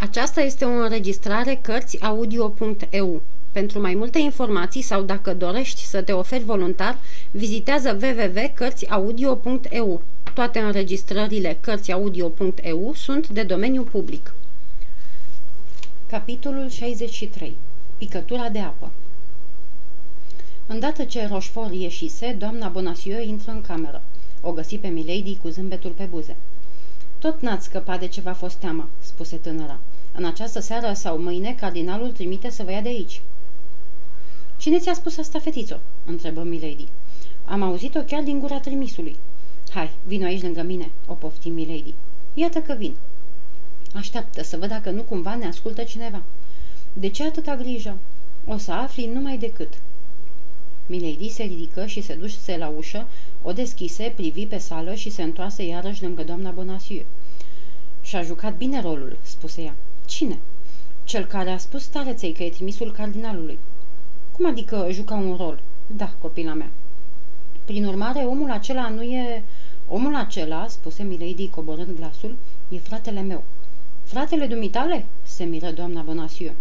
Aceasta este o înregistrare Cărțiaudio.eu. Pentru mai multe informații sau dacă dorești să te oferi voluntar, vizitează www.cărțiaudio.eu. Toate înregistrările Cărțiaudio.eu sunt de domeniu public. Capitolul 63. Picătura de apă Îndată ce Rochefort ieșise, doamna Bonacieux intră în cameră. O găsi pe Milady cu zâmbetul pe buze. Tot n-ați scăpat de ce v-a fost teamă," spuse tânăra. În această seară sau mâine, cardinalul trimite să vă ia de aici." Cine ți-a spus asta, fetițo?" întrebă Milady. Am auzit-o chiar din gura trimisului." Hai, vino aici lângă mine," o pofti Milady. Iată că vin." Așteaptă să văd dacă nu cumva ne ascultă cineva." De ce atâta grijă?" O să afli numai decât." Milady se ridică și se duse la ușă, o deschise, privi pe sală și se întoarse iarăși lângă doamna Bonacieux. Și-a jucat bine rolul, spuse ea. Cine? Cel care a spus stareței că e trimisul cardinalului. Cum adică juca un rol? Da, copila mea. Prin urmare, omul acela nu e... Omul acela, spuse Milady coborând glasul, e fratele meu. Fratele dumitale? se miră doamna Bonacieux.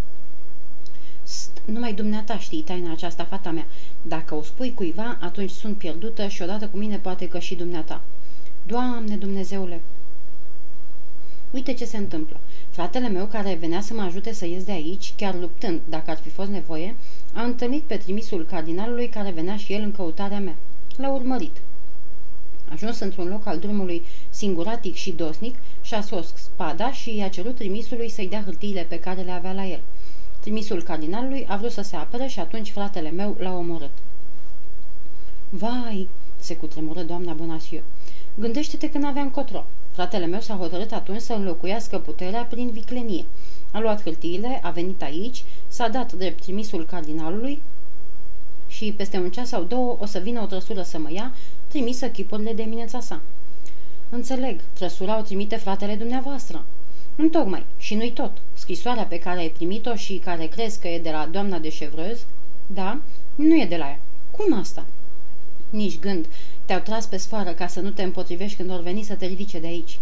St, numai dumneata știi taina aceasta, fata mea. Dacă o spui cuiva, atunci sunt pierdută și odată cu mine poate că și dumneata. Doamne Dumnezeule! Uite ce se întâmplă. Fratele meu, care venea să mă ajute să ies de aici, chiar luptând, dacă ar fi fost nevoie, a întâlnit pe trimisul cardinalului care venea și el în căutarea mea. L-a urmărit. Ajuns într-un loc al drumului singuratic și dosnic, și-a scos spada și i-a cerut trimisului să-i dea hârtiile pe care le avea la el. Trimisul cardinalului a vrut să se apere și atunci fratele meu l-a omorât. Vai, se cutremură doamna Bonacieux. Gândește-te că n-avea încotro. Fratele meu s-a hotărât atunci să înlocuiască puterea prin viclenie. A luat hârtiile, a venit aici, s-a dat drept trimisul cardinalului și peste un ceas sau două o să vină o trăsură să mă ia, trimisă chipurile de emineța sa. Înțeleg, trăsura o trimite fratele dumneavoastră. Întocmai, și nu-i tot. Scrisoarea pe care ai primit-o și care crezi că e de la doamna de Chevreuse, da, nu e de la ea. Cum asta? Nici gând. Te-au tras pe sfoară ca să nu te împotrivești când or veni să te ridice de aici.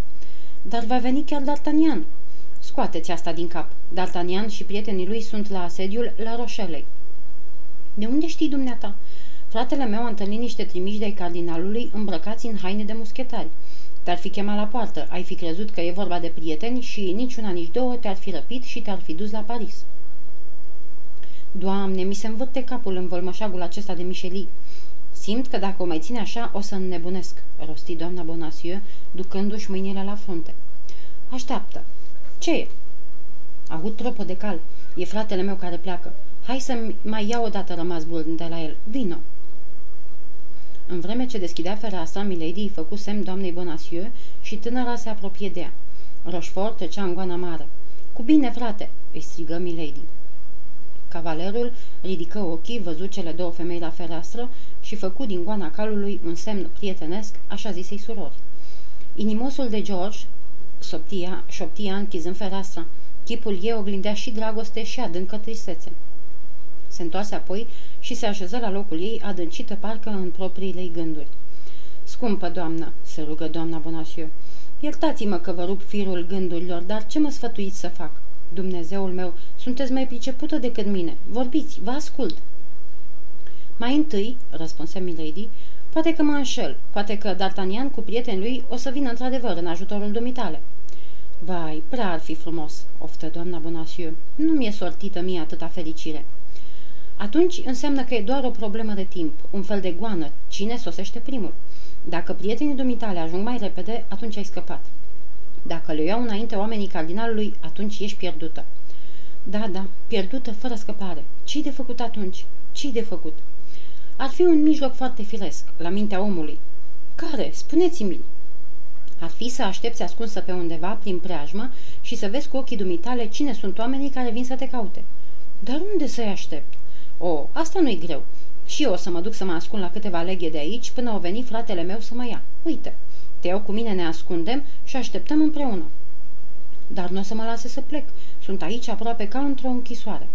Dar va veni chiar D'Artagnan. Scoateți asta din cap. D'Artagnan și prietenii lui sunt la asediul la Roșelei. De unde știi dumneata? Fratele meu a întâlnit niște trimiși de cardinalului îmbrăcați în haine de muschetari. Te-ar fi chemat la poartă, ai fi crezut că e vorba de prieteni și niciuna, nici două te-ar fi răpit și te-ar fi dus la Paris. Doamne, mi se învârte capul în vălmășagul acesta de Micheli. Simt că dacă o mai ține așa, o să înnebunesc, rosti doamna Bonacieux, ducându-și mâinile la frunte. Așteaptă. Ce e? Aud tropă de cal. E fratele meu care pleacă. Hai să mai iau o dată rămas bun de la el. Vino. În vreme ce deschidea fereastra, Milady îi făcu semn doamnei Bonacieux și tânăra se apropie de ea. Rochefort trecea în goana mare. Cu bine, frate!" îi strigă Milady. Cavalerul ridică ochii, văzut cele două femei la fereastră și făcu din goana calului un semn prietenesc, așa zisei surori. Inimosul de George șoptia, șoptia închizând fereastra. Chipul ei oglindea și dragoste și adâncă tristețe. Se întoarse apoi și se așeză la locul ei, adâncită parcă în propriile ei gânduri. Scumpă doamnă, se rugă doamna Bonacieux, iertați-mă că vă rup firul gândurilor, dar ce mă sfătuiți să fac? Dumnezeul meu, sunteți mai pricepută decât mine. Vorbiți, vă ascult. Mai întâi, răspunse Milady, poate că mă înșel, poate că D'Artagnan cu prietenii lui o să vină într-adevăr în ajutorul dumitale. Vai, prea ar fi frumos, oftă doamna Bonacieux. Nu mi-e sortită mie atâta fericire. Atunci înseamnă că e doar o problemă de timp, un fel de goană, cine sosește primul. Dacă prietenii dumitale ajung mai repede, atunci ai scăpat. Dacă le iau înainte oamenii cardinalului, atunci ești pierdută. Da, da, pierdută fără scăpare. Ce-i de făcut atunci? Ce-i de făcut? Ar fi un mijloc foarte firesc, la mintea omului. Care? Spuneți-mi. Ar fi să aștepți ascunsă pe undeva, prin preajmă, și să vezi cu ochii dumitale cine sunt oamenii care vin să te caute. Dar unde să-i aștept? O, asta nu-i greu. Și eu o să mă duc să mă ascund la câteva leghe de aici până o veni fratele meu să mă ia. Uite, te iau cu mine, ne ascundem și așteptăm împreună. Dar nu o să mă lase să plec. Sunt aici aproape ca într-o închisoare.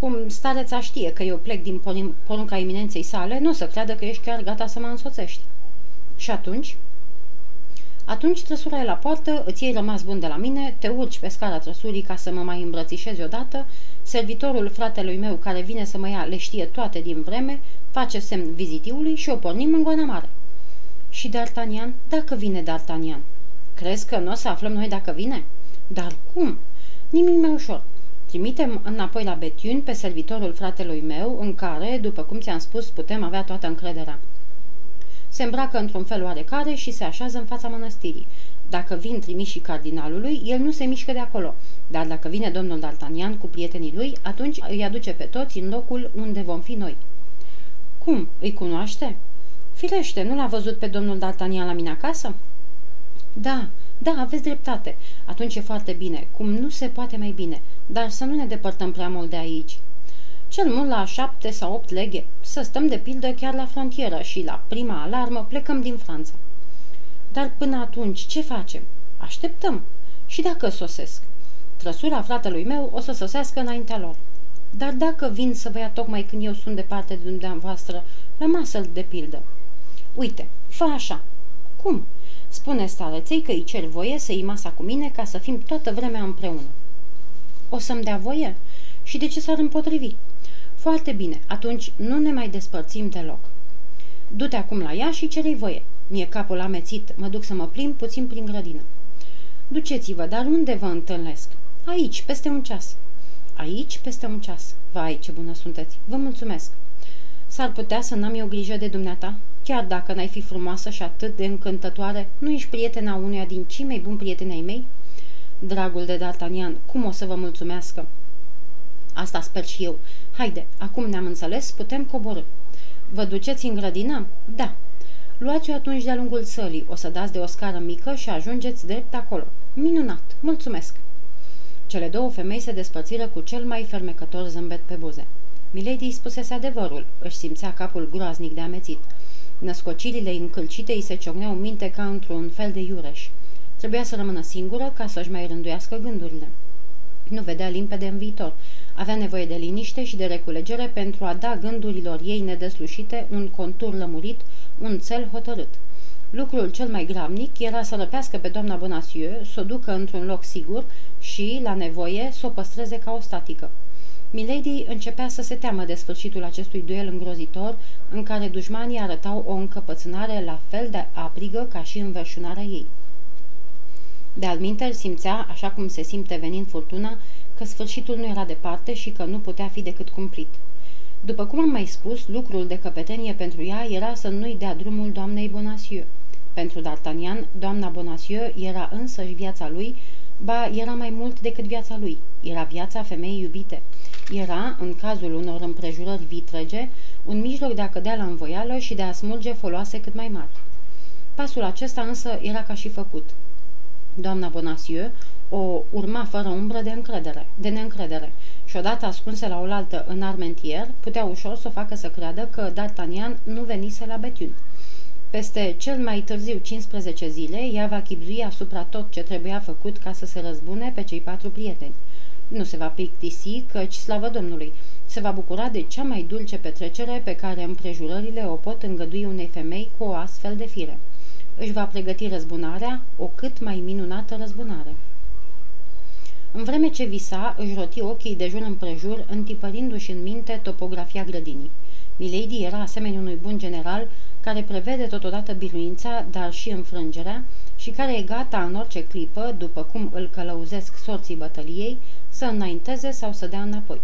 Cum stareța știe că eu plec din porunca eminenței sale, nu o să creadă că ești chiar gata să mă însoțești. Și atunci? Atunci trăsura e la poartă, îți iei rămas bun de la mine, te urci pe scara trăsurii ca să mă mai îmbrățișezi odată, servitorul fratelui meu care vine să mă ia le știe toate din vreme, face semn vizitiului și o pornim în goana mare. Și D'Artagnan? Dacă vine D'Artagnan. Crezi că nu o să aflăm noi dacă vine? Dar cum? Nimic mai ușor. Trimitem înapoi la Betiun pe servitorul fratelui meu, în care, după cum ți-am spus, putem avea toată încrederea. Se îmbracă într-un fel oarecare și se așează în fața mănăstirii. Dacă vin trimișii cardinalului, el nu se mișcă de acolo, dar dacă vine domnul D'Artagnan cu prietenii lui, atunci îi aduce pe toți în locul unde vom fi noi. Cum? Îi cunoaște? Firește, nu l-a văzut pe domnul D'Artagnan la mine acasă? Da, da, aveți dreptate. Atunci e foarte bine, cum nu se poate mai bine, dar să nu ne depărtăm prea mult de aici. Cel mult la șapte sau opt leghe, să stăm de pildă chiar la frontieră și la prima alarmă plecăm din Franța. Dar până atunci ce facem? Așteptăm. Și dacă sosesc? Trăsura fratelui meu o să sosească înaintea lor. Dar dacă vin să vă ia tocmai când eu sunt departe de dumneavoastră, la masă de pildă. Uite, fă așa. Cum? Spune stareței că îi cer voie să iei masa cu mine ca să fim toată vremea împreună. O să-mi dea voie? Și de ce s-ar împotrivi? Foarte bine, atunci nu ne mai despărțim deloc. Du-te acum la ea și cere voie. Mie capul amețit, mă duc să mă plimb puțin prin grădină. Duceți-vă, dar unde vă întâlnesc? Aici, peste un ceas. Aici, peste un ceas. Vai, ce bună sunteți. Vă mulțumesc. S-ar putea să n-am eu grijă de dumneata? Chiar dacă n-ai fi frumoasă și atât de încântătoare, nu ești prietena unuia din cei mai buni prieteni ai mei? Dragul de D'Artagnan, cum o să vă mulțumească? Asta sper și eu. Haide, acum ne-am înțeles, putem coborâ. Vă duceți în grădină? Da. Luați-o atunci de-a lungul sălii, o să dați de o scară mică și ajungeți drept acolo. Minunat, mulțumesc! Cele două femei se despărțiră cu cel mai fermecător zâmbet pe buze. Milady îi spusese adevărul, își simțea capul groaznic de amețit. Născocirile încălcite îi se ciocneau în minte ca într-un fel de iureș. Trebuia să rămână singură ca să-și mai rânduiască gândurile. Nu vedea limpede în viitor. Avea nevoie de liniște și de reculegere pentru a da gândurilor ei nedeslușite un contur lămurit, un cel hotărât. Lucrul cel mai gravnic era să răpească pe doamna Bonacieux, să o ducă într-un loc sigur și, la nevoie, să o păstreze ca o statică. Milady începea să se teamă de sfârșitul acestui duel îngrozitor, în care dușmanii arătau o încăpățânare la fel de aprigă ca și înverșunarea ei. De alminter simțea, așa cum se simte venind furtuna, că sfârșitul nu era departe și că nu putea fi decât cumplit. După cum am mai spus, lucrul de căpetenie pentru ea era să nu-i dea drumul doamnei Bonacieux. Pentru D'Artagnan, doamna Bonacieux era însăși viața lui, ba era mai mult decât viața lui, era viața femeii iubite. Era, în cazul unor împrejurări vitrege, un mijloc de a cădea la învoială și de a smulge foloase cât mai mari. Pasul acesta însă era ca și făcut. Doamna Bonacieux o urma fără umbră de încredere, de neîncredere și odată ascunse la oaltă în armentier, putea ușor să o facă să creadă că D'Artagnan nu venise la Betiun. Peste cel mai târziu 15 zile, ea va chipzui asupra tot ce trebuia făcut ca să se răzbune pe cei patru prieteni. Nu se va plictisi, căci, slavă Domnului, se va bucura de cea mai dulce petrecere pe care împrejurările o pot îngădui unei femei cu o astfel de fire. Își va pregăti răzbunarea, o cât mai minunată răzbunare. În vreme ce visa, își roti ochii de jur împrejur, întipărindu-și în minte topografia grădinii. Milady era asemenea unui bun general care prevede totodată biruința, dar și înfrângerea, și care e gata în orice clipă, după cum îl călăuzesc sorții bătăliei, să înainteze sau să dea înapoi.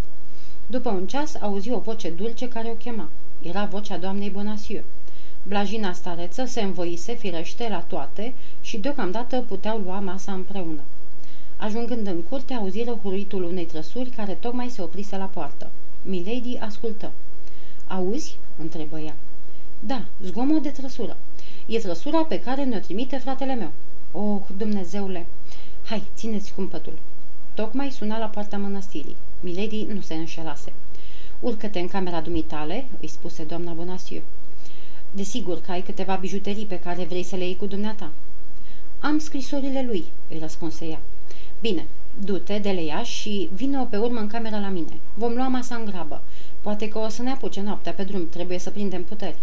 După un ceas auzi o voce dulce care o chema. Era vocea doamnei Bonacieux. Blajina stareță se învoise firește la toate și deocamdată puteau lua masa împreună. Ajungând în curte, auziră huruitul unei trăsuri care tocmai se oprise la poartă. Milady ascultă. Auzi?" întrebă ea. Da, zgomot de trăsură. E trăsura pe care ne-o trimite fratele meu. Oh, Dumnezeule! Hai, țineți cumpătul. Tocmai suna la poarta mănăstirii. Milady nu se înșelase. Urcă-te în camera dumitale, îi spuse doamna Bonacieux. Desigur că ai câteva bijuterii pe care vrei să le iei cu dumneata. Am scrisorile lui, îi răspunse ea. Bine, du-te de le ia și vină pe urmă în camera la mine. Vom lua masa în grabă. Poate că o să ne apuce noaptea pe drum, trebuie să prindem puteri.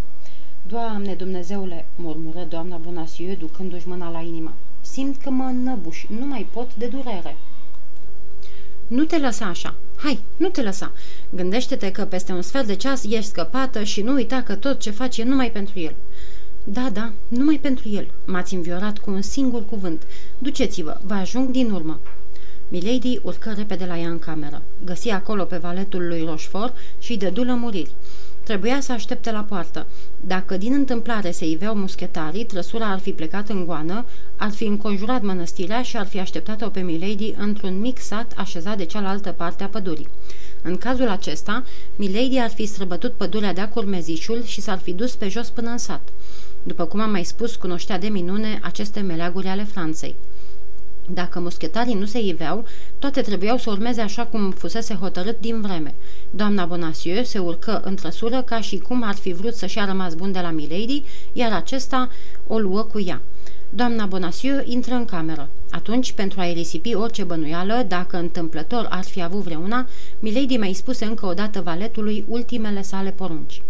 Doamne Dumnezeule, murmură doamna Bonasiu, ducându-și mâna la inimă. Simt că mă înnăbuș, nu mai pot de durere. Nu te lăsa așa. Hai, nu te lăsa. Gândește-te că peste un sfert de ceas ești scăpată și nu uita că tot ce faci e numai pentru el. Da, da, numai pentru el. M-ați înviorat cu un singur cuvânt. Duceți-vă, vă ajung din urmă. Milady urcă repede la ea în cameră. Găsi acolo pe valetul lui Rochefort și îi dădu lămuriri. Trebuia să aștepte la poartă. Dacă din întâmplare se iveau muschetarii, trăsura ar fi plecat în goană, ar fi înconjurat mănăstirea și ar fi așteptat-o pe Milady într-un mic sat așezat de cealaltă parte a pădurii. În cazul acesta, Milady ar fi străbătut pădurea de-a curmezișul și s-ar fi dus pe jos până în sat. După cum am mai spus, cunoștea de minune aceste meleaguri ale Franței. Dacă muschetarii nu se iveau, toate trebuiau să urmeze așa cum fusese hotărât din vreme. Doamna Bonacieux se urcă în trăsură ca și cum ar fi vrut să-și a rămas bun de la Milady, iar acesta o luă cu ea. Doamna Bonacieux intră în cameră. Atunci, pentru a-i risipi orice bănuială, dacă întâmplător ar fi avut vreuna, Milady mai spuse încă o dată valetului ultimele sale porunci.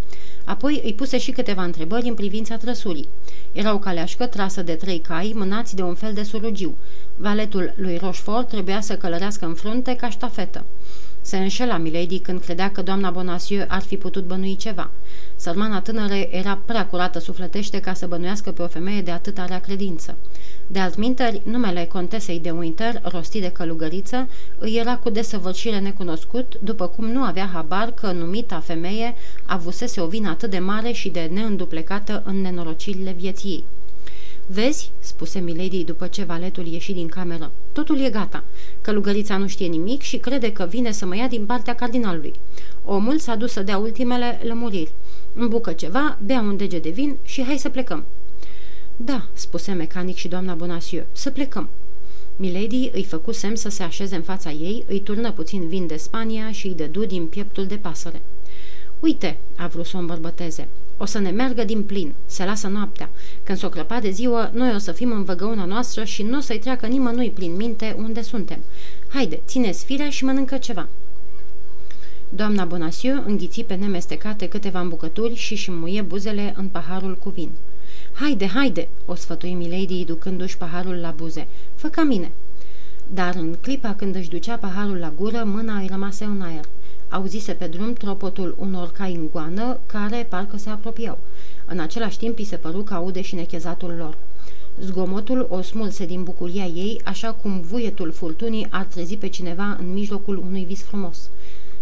Apoi îi puse și câteva întrebări în privința trăsurii. Era o caleașcă trasă de trei cai, mânați de un fel de surugiu. Valetul lui Rochefort trebuia să călărească în frunte ca ștafetă. Se înșela Milady când credea că doamna Bonacieux ar fi putut bănui ceva. Sărmana tânără era prea curată sufletește ca să bănuiască pe o femeie de atâta rea credință. De altminteri, numele contesei de Winter, rostit de călugăriță, îi era cu desăvârșire necunoscut, după cum nu avea habar că numita femeie avusese o vină atât de mare și de neînduplecată în nenorocirile vieții ei. Vezi?" spuse Milady după ce valetul ieși din cameră. Totul e gata. Călugărița nu știe nimic și crede că vine să mă ia din partea cardinalului. Omul s-a dus să dea ultimele lămuriri. Îmbucă ceva, bea un dege de vin și hai să plecăm." Da," spuse mecanic și doamna Bonacieux, să plecăm." Milady îi făcu semn să se așeze în fața ei, îi turnă puțin vin de Spania și îi dădu din pieptul de pasăre. Uite," a vrut să o îmbărbăteze, o să ne meargă din plin, se lasă noaptea. Când s-o crăpa de ziua, noi o să fim în văgăuna noastră și nu o să-i treacă nimănui prin minte unde suntem. Haide, țineți firea și mănâncă ceva." Doamna Bonacieux înghiți pe nemestecate câteva îmbucături și își muie buzele în paharul cu vin. Haide, haide!" o sfătui Milady ducându-și paharul la buze. Fă ca mine!" Dar în clipa când își ducea paharul la gură, mâna îi rămase în aer. Auzise pe drum tropotul unor cai în goană, care parcă se apropiau. În același timp îi se păru că aude și nechezatul lor. Zgomotul o smulse din bucuria ei, așa cum vuietul furtunii ar trezi pe cineva în mijlocul unui vis frumos.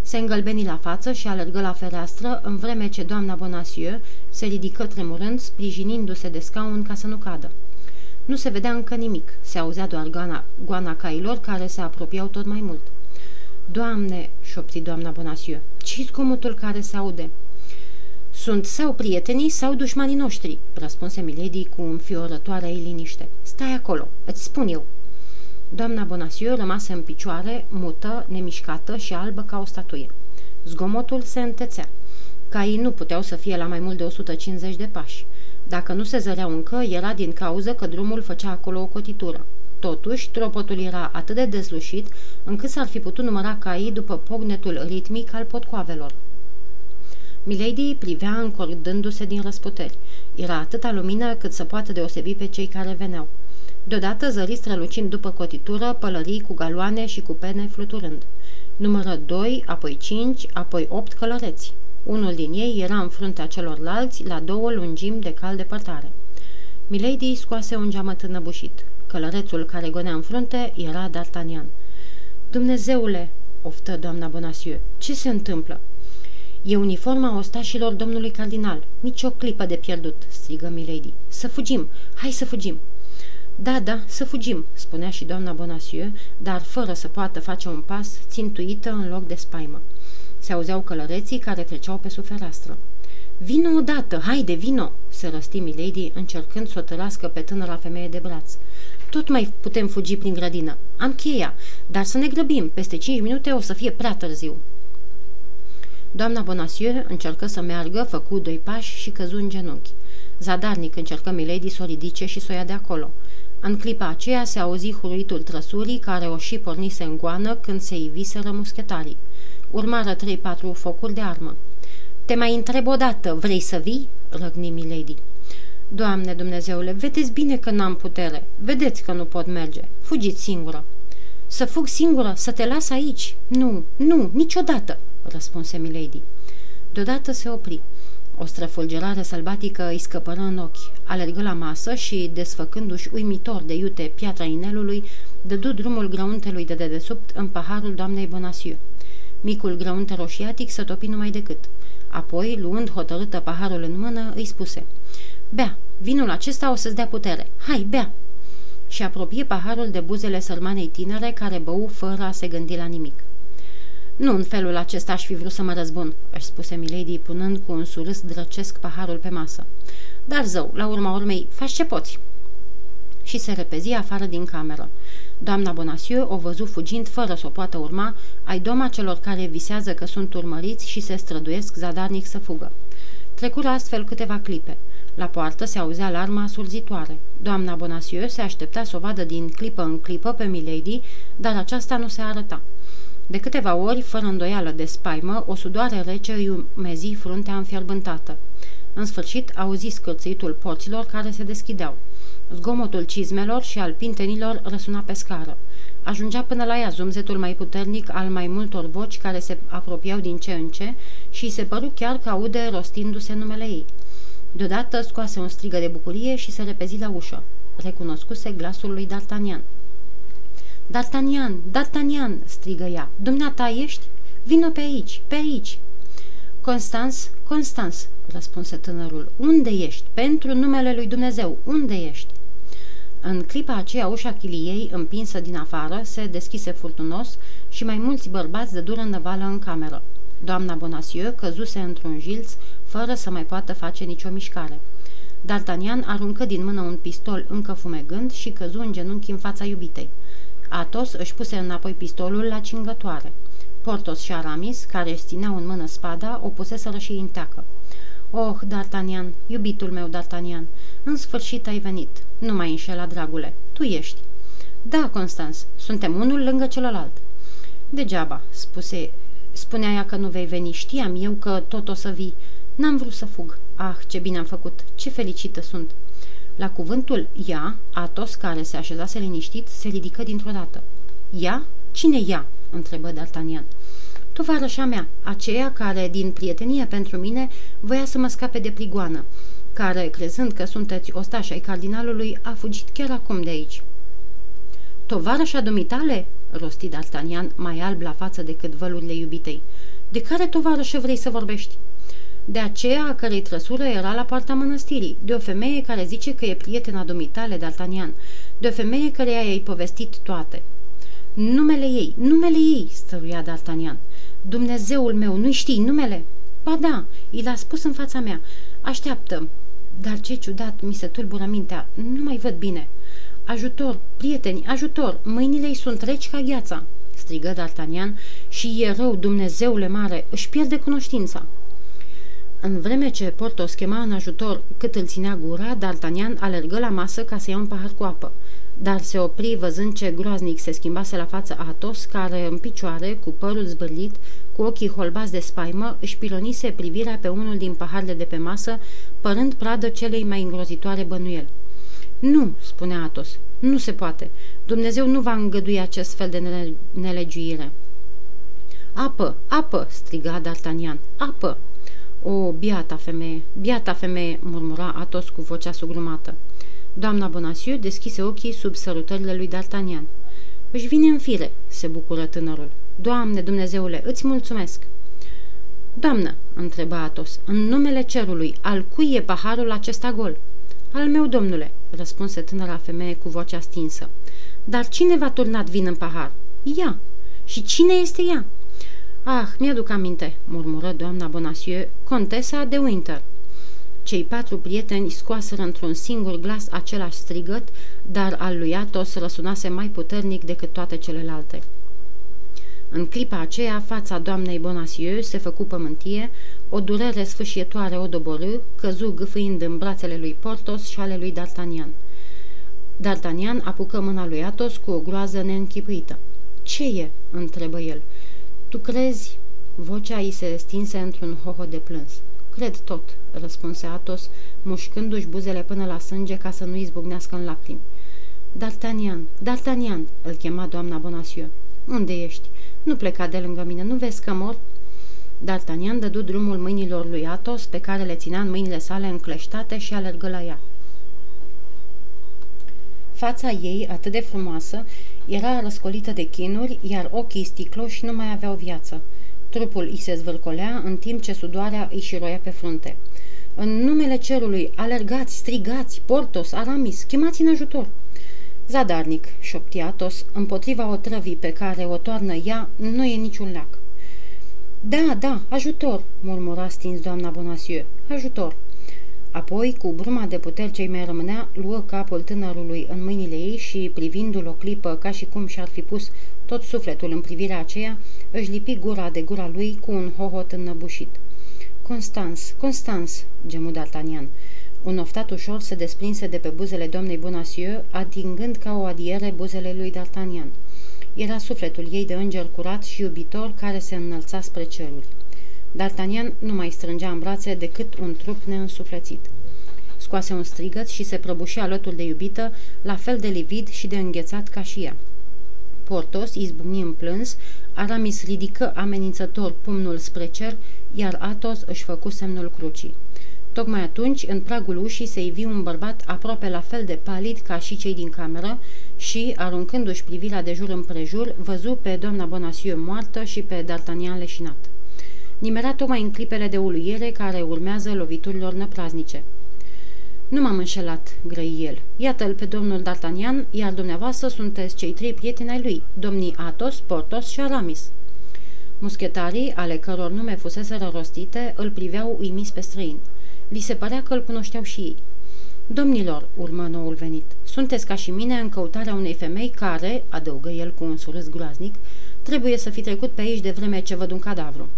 Se îngălbeni la față și alergă la fereastră, în vreme ce doamna Bonacieux se ridică tremurând, sprijinindu-se de scaun ca să nu cadă. Nu se vedea încă nimic, se auzea doar goana, goana cailor care se apropiau tot mai mult. Doamne, șopti doamna Bonacieux, ce zgomotul care se aude? Sunt sau prietenii sau dușmanii noștri, răspunse Milady cu înfiorătoare ei liniște. Stai acolo, îți spun eu. Doamna Bonacieux rămase în picioare, mută, nemișcată și albă ca o statuie. Zgomotul se întețea. Caii nu puteau să fie la mai mult de 150 de pași. Dacă nu se zăreau încă, era din cauză că drumul făcea acolo o cotitură. Totuși, tropotul era atât de dezlușit încât s-ar fi putut număra caii după pognetul ritmic al potcoavelor. Milady privea încordându-se din răsputeri. Era atâta lumină cât să poată deosebi pe cei care veneau. Deodată zări strălucind după cotitură pălării cu galoane și cu pene fluturând. Numără doi, apoi cinci, apoi opt călăreți. Unul din ei era în fruntea celorlalți, la două lungimi de cal depărtare. Milady scoase un geamăt înăbușit. Călărețul care gonea în frunte era D'Artagnan. Dumnezeule!" oftă doamna Bonacieux. Ce se întâmplă?" E uniforma ostașilor domnului cardinal. Nici o clipă de pierdut!" strigă Milady. Să fugim! Hai să fugim!" Da, da, să fugim!" spunea și doamna Bonacieux, dar fără să poată face un pas, țintuită în loc de spaimă. Se auzeau călăreții care treceau pe sub fereastră. Vino odată, haide, vino!" se răsti Milady, încercând să o tărască pe tânăra femeie de braț. Tot mai putem fugi prin grădină. Am cheia, dar să ne grăbim. Peste cinci minute o să fie prea târziu." Doamna Bonacieux încercă să meargă, făcu doi pași și căzu în genunchi. Zadarnic încercă Milady să o ridice și să o ia de acolo. În clipa aceea se auzi huruitul trăsurii care o și pornise în goană când se iviseră muschetarii. Urmară trei-patru focuri de armă. Te mai întreb o dată, vrei să vii?" răgni Milady. Doamne Dumnezeule, vedeți bine că n-am putere. Vedeți că nu pot merge. Fugiți singură. Să fug singură, să te las aici? Nu, nu, niciodată, răspunse Milady. Deodată se opri. O străfulgerare sălbatică îi scăpără în ochi. Alergă la masă și, desfăcându-și uimitor de iute piatra inelului, dădu drumul grăuntelui de dedesubt în paharul doamnei Bonasiu. Micul grăunte roșiatic se topi numai decât. Apoi, luând hotărâtă paharul în mână, îi spuse Bea, vinul acesta o să-ți dea putere. Hai, bea!" Și apropie paharul de buzele sărmanei tinere care bău fără a se gândi la nimic. Nu în felul acesta aș fi vrut să mă răzbun," își spuse Milady, punând cu un surâs drăcesc paharul pe masă. Dar zău, la urma urmei, faci ce poți." Și se repezi afară din cameră. Doamna Bonacieux o văzu fugind fără să o poată urma, ai doma celor care visează că sunt urmăriți și se străduiesc zadarnic să fugă. Trecură astfel câteva clipe. La poartă se auzea alarma surzitoare. Doamna Bonacieux se aștepta să o vadă din clipă în clipă pe Milady, dar aceasta nu se arăta. De câteva ori, fără îndoială de spaimă, o sudoare rece îi umezi fruntea înfierbântată. În sfârșit, auzi scârțitul porților care se deschideau. Zgomotul cizmelor și al pintenilor răsuna pe scară. Ajungea până la ea zumzetul mai puternic al mai multor voci care se apropiau din ce în ce și se păru chiar că aude rostindu-se numele ei. Deodată scoase un strigă de bucurie și se repezi la ușă. Recunoscuse glasul lui D'Artagnan. D'Artagnan, D'Artagnan!" strigă ea. Dumneata ești? Vino pe aici, pe aici!" Constans, Constans!" răspunse tânărul. Unde ești? Pentru numele lui Dumnezeu, unde ești?" În clipa aceea, ușa chiliei, împinsă din afară, se deschise furtunos și mai mulți bărbați de dură năvală în cameră. Doamna Bonacieux căzuse într-un jilț, fără să mai poată face nicio mișcare. D'Artagnan aruncă din mână un pistol încă fumegând și căzu în genunchi în fața iubitei. Atos își puse înapoi pistolul la cingătoare. Portos și Aramis, care își țineau în mână spada, o puseseră și inteacă. Oh, D'Artagnan, iubitul meu D'Artagnan, în sfârșit ai venit. Nu mai înșela, dragule. Tu ești. Da, Constans, suntem unul lângă celălalt. Degeaba, spuse, spunea ea că nu vei veni. Știam eu că tot o să vii. N-am vrut să fug. Ah, ce bine am făcut, ce fericită sunt. La cuvântul ea, Atos, care se așezase liniștit, se ridică dintr-o dată. Ea? Cine ea? întrebă D'Artagnan. Tovarășa mea, aceea care, din prietenie pentru mine, voia să mă scape de prigoană, care, crezând că sunteți ostași ai cardinalului, a fugit chiar acum de aici. Tovarășa dumitale? rosti D'Artagnan, mai alb la față decât vălurile iubitei. De care tovarășă vrei să vorbești? De aceea a cărei trăsură era la poarta mănăstirii, de o femeie care zice că e prietena dumitale D'Artagnan, de o femeie care i-a povestit toate. Numele ei, numele ei, stăruia D'Artagnan. Dumnezeul meu, nu știi numele? Ba da, i l-a spus în fața mea. Așteaptă. Dar ce ciudat, mi se tulbură mintea. Nu mai văd bine. Ajutor, prieteni, ajutor, mâinile-i sunt reci ca gheața, strigă D'Artagnan și e rău, Dumnezeule mare, își pierde cunoștința. În vreme ce Portos chema în ajutor cât îl ținea gura, D'Artagnan alergă la masă ca să ia un pahar cu apă dar se opri văzând ce groaznic se schimbase la față Atos, care, în picioare, cu părul zbârlit, cu ochii holbați de spaimă, își pironise privirea pe unul din paharele de pe masă, părând pradă celei mai îngrozitoare bănuieli. Nu, spunea Atos, nu se poate. Dumnezeu nu va îngădui acest fel de nele nelegiuire. Apă, apă, striga D'Artagnan, apă! O, biata femeie, biata femeie, murmura Atos cu vocea sugrumată. Doamna Bonacieux deschise ochii sub sărutările lui D'Artagnan. Își vine în fire, se bucură tânărul. Doamne, Dumnezeule, îți mulțumesc! Doamnă, întreba Atos, în numele cerului, al cui e paharul acesta gol? Al meu, domnule, răspunse tânăra femeie cu vocea stinsă. Dar cine v-a turnat vin în pahar? Ea. Și cine este ea? Ah, mi-aduc aminte, murmură doamna Bonacieux, contesa de Winter. Cei patru prieteni scoaseră într-un singur glas același strigăt, dar al lui Atos răsunase mai puternic decât toate celelalte. În clipa aceea, fața doamnei Bonacieux se făcu pământie, o durere sfâșietoare o doborâ, căzu gâfâind în brațele lui Portos și ale lui D'Artagnan. D'Artagnan apucă mâna lui Atos cu o groază neînchipuită. Ce e?" întrebă el. Tu crezi? Vocea îi se stinse într-un hoho de plâns. Cred tot, răspunse Atos, mușcându-și buzele până la sânge ca să nu izbucnească în lacrimi. D'Artagnan, D'Artagnan, îl chema doamna Bonacieux. Unde ești? Nu pleca de lângă mine, nu vezi că mor?" D'Artagnan dădu drumul mâinilor lui Atos, pe care le ținea în mâinile sale încleștate și alergă la ea. Fața ei, atât de frumoasă, era răscolită de chinuri, iar ochii sticloși nu mai aveau viață. Trupul îi se zvârcolea în timp ce sudoarea îi șiroia pe frunte. În numele cerului, alergați, strigați, Portos, Aramis, chemați în ajutor!" Zadarnic, șopti Atos, împotriva otrăvii pe care o toarnă ea, nu e niciun lac. Da, da, ajutor, murmura stins doamna Bonacieux, ajutor. Apoi, cu bruma de puteri ce mai rămânea, luă capul tânărului în mâinile ei și, privindu-l o clipă ca și cum și-ar fi pus tot sufletul în privirea aceea, își lipi gura de gura lui cu un hohot înnăbușit. Constans, Constans, gemu D'Artagnan. Un oftat ușor se desprinse de pe buzele doamnei Bonacieux, atingând ca o adiere buzele lui D'Artagnan. Era sufletul ei de înger curat și iubitor care se înălța spre ceruri. D'Artagnan nu mai strângea în brațe decât un trup neînsuflețit. Scoase un strigăt și se prăbuși alături de iubită, la fel de livid și de înghețat ca și ea. Portos izbucni în plâns, Aramis ridică amenințător pumnul spre cer, iar Athos își făcu semnul crucii. Tocmai atunci, în pragul ușii se ivi un bărbat aproape la fel de palid ca și cei din cameră și, aruncându-și privirea de jur împrejur, văzu pe doamna Bonacieux moartă și pe D'Artagnan leșinat. Nimera tocmai în clipele de uluiere care urmează loviturilor năpraznice. Nu m-am înșelat, grăi el. Iată-l pe domnul D'Artagnan, iar dumneavoastră sunteți cei trei prieteni ai lui, domnii Athos, Portos și Aramis. Muschetarii, ale căror nume fusese rostite, îl priveau uimiți pe străin. Li se părea că îl cunoșteau și ei. Domnilor, urmă noul venit, sunteți ca și mine în căutarea unei femei care, adăugă el cu un surâs groaznic, trebuie să fi trecut pe aici de vreme ce văd un cadavru.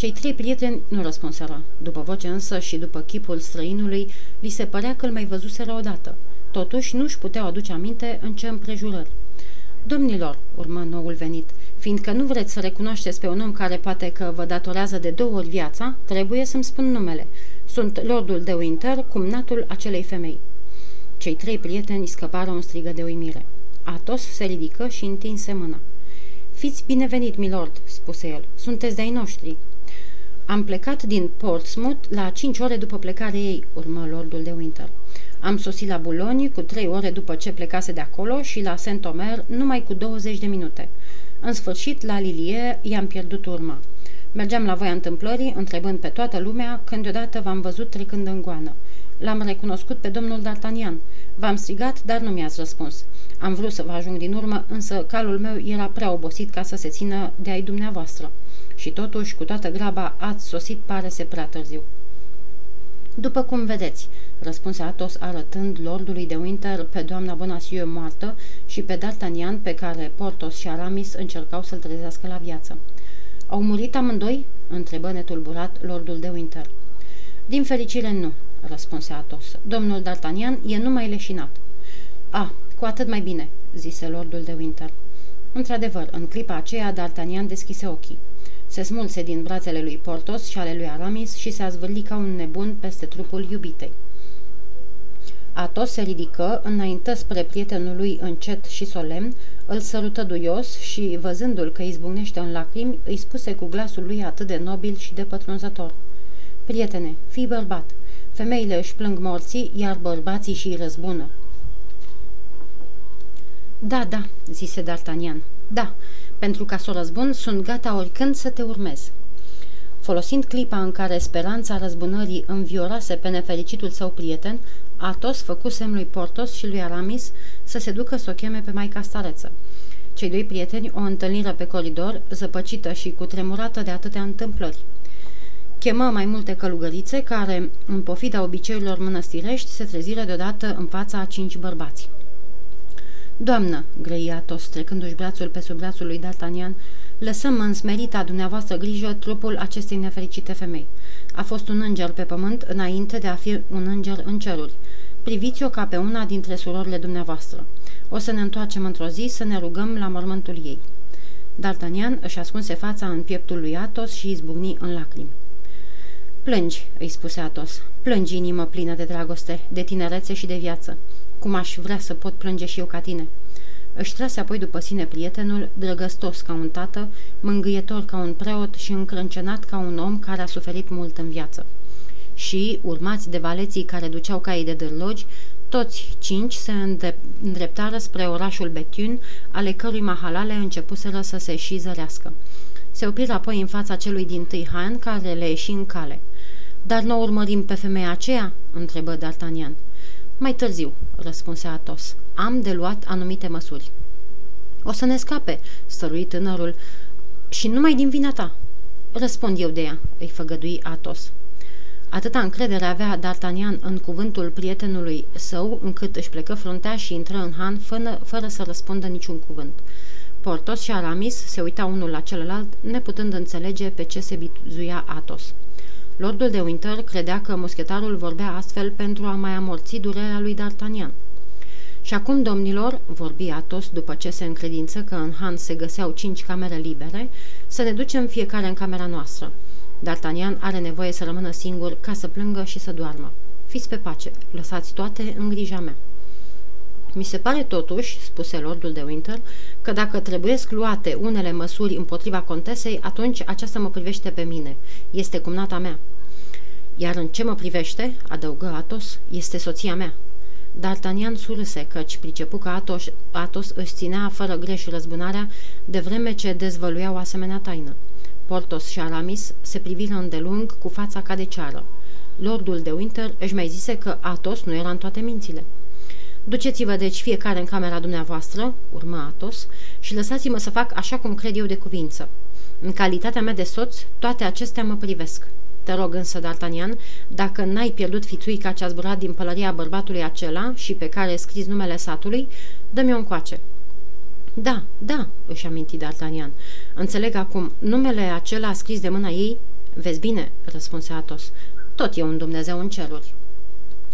Cei trei prieteni nu răspunseră. După voce însă și după chipul străinului, li se părea că îl mai văzuseră odată. Totuși nu-și puteau aduce aminte în ce împrejurări. Domnilor, urmă noul venit, fiindcă nu vreți să recunoașteți pe un om care poate că vă datorează de două ori viața, trebuie să-mi spun numele. Sunt Lordul de Winter, cumnatul acelei femei. Cei trei prieteni scăpară un strigă de uimire. Atos se ridică și întinse mâna. Fiți binevenit, milord," spuse el. Sunteți de-ai noștri." Am plecat din Portsmouth la cinci ore după plecarea ei," urmă lordul de Winter. Am sosit la Boulogne cu trei ore după ce plecase de acolo și la Saint-Omer numai cu 20 de minute. În sfârșit, la Lilie i-am pierdut urma. Mergeam la voia întâmplării, întrebând pe toată lumea, când deodată v-am văzut trecând în goană. L-am recunoscut pe domnul D'Artagnan. V-am strigat, dar nu mi-ați răspuns. Am vrut să vă ajung din urmă, însă calul meu era prea obosit ca să se țină de ai dumneavoastră. Și totuși, cu toată graba, ați sosit pare se prea târziu. După cum vedeți, răspunse Atos arătând lordului de Winter pe doamna Bonacieux moartă și pe D'Artagnan pe care Portos și Aramis încercau să-l trezească la viață. Au murit amândoi?" întrebă netulburat lordul de Winter. Din fericire nu," răspunse Atos. Domnul D'Artagnan e numai leșinat." A, cu atât mai bine," zise lordul de Winter. Într-adevăr, în clipa aceea, D'Artagnan deschise ochii. Se smulse din brațele lui Portos și ale lui Aramis și se azvârli ca un nebun peste trupul iubitei. Atos se ridică, înaintă spre prietenul lui încet și solemn, îl sărută duios și, văzându-l că izbucnește în lacrimi, îi spuse cu glasul lui atât de nobil și de pătrunzător. Prietene, fii bărbat. Femeile își plâng morții, iar bărbații și îi răzbună. Da, da, zise D'Artagnan. Da, pentru ca să o răzbun, sunt gata oricând să te urmez. Folosind clipa în care speranța răzbunării înviorase pe nefericitul său prieten, Atos făcu semn lui Portos și lui Aramis să se ducă să o cheme pe Maica Stareță. Cei doi prieteni o întâlniră pe coridor, zăpăcită și cutremurată de atâtea întâmplări. Chemă mai multe călugărițe care, în pofida obiceiurilor mănăstirești, se treziră deodată în fața a cinci bărbați. Doamnă, grăia Atos, trecându-și brațul pe sub brațul lui D'Artagnan, lăsăm în smerita dumneavoastră grijă trupul acestei nefericite femei. A fost un înger pe pământ înainte de a fi un înger în ceruri. Priviți-o ca pe una dintre surorile dumneavoastră. O să ne întoarcem într-o zi să ne rugăm la mormântul ei. D'Artagnan își ascunse fața în pieptul lui Atos și izbucni în lacrimi. Plângi, îi spuse Atos. Plângi, inimă plină de dragoste, de tinerețe și de viață. Cum aș vrea să pot plânge și eu ca tine. Își trase apoi după sine prietenul, drăgăstos ca un tată, mângâietor ca un preot și încrâncenat ca un om care a suferit mult în viață. Și, urmați de valeții care duceau caii de dârlogi, toți cinci se îndreptară spre orașul Betiun, ale cărui mahalale începuseră să se și zărească. Se opiră apoi în fața celui din tâi Han, care le ieși în cale. Dar nu urmărim pe femeia aceea?" întrebă D'Artagnan. Mai târziu," răspunse Atos. Am de luat anumite măsuri." O să ne scape," stărui tânărul, și numai din vina ta." Răspund eu de ea," îi făgădui Atos. Atâta încredere avea D'Artagnan în cuvântul prietenului său, încât își plecă fruntea și intră în Han fără, fără să răspundă niciun cuvânt. Portos și Aramis se uitau unul la celălalt, neputând înțelege pe ce se bizuia Atos. Lordul de Winter credea că muschetarul vorbea astfel pentru a mai amorți durerea lui D'Artagnan. Și acum, domnilor, vorbi Atos după ce se încredință că în Han se găseau cinci camere libere, să ne ducem fiecare în camera noastră. D'Artagnan are nevoie să rămână singur ca să plângă și să doarmă. Fiți pe pace, lăsați toate în grija mea. Mi se pare totuși, spuse lordul de Winter, că dacă trebuie luate unele măsuri împotriva contesei, atunci aceasta mă privește pe mine. Este cumnata mea. Iar în ce mă privește, adăugă Atos, este soția mea. D'Artagnan surâse, căci pricepu că Atos, Atos își ținea fără greș răzbunarea, de vreme ce dezvăluia o asemenea taină. Portos și Aramis se priviră îndelung cu fața ca de ceară. Lordul de Winter își mai zise că Atos nu era în toate mințile. Duceți-vă deci fiecare în camera dumneavoastră, urmă Atos, și lăsați-mă să fac așa cum cred eu de cuvință. În calitatea mea de soț, toate acestea mă privesc. Te rog însă, D'Artagnan, dacă n-ai pierdut fițuica ce a zburat din pălăria bărbatului acela și pe care scris numele satului, dă-mi-o încoace. Da, da, își aminti D'Artagnan. Înțeleg acum, numele acela scris de mâna ei? Vezi bine, răspunse Atos. Tot e un Dumnezeu în ceruri.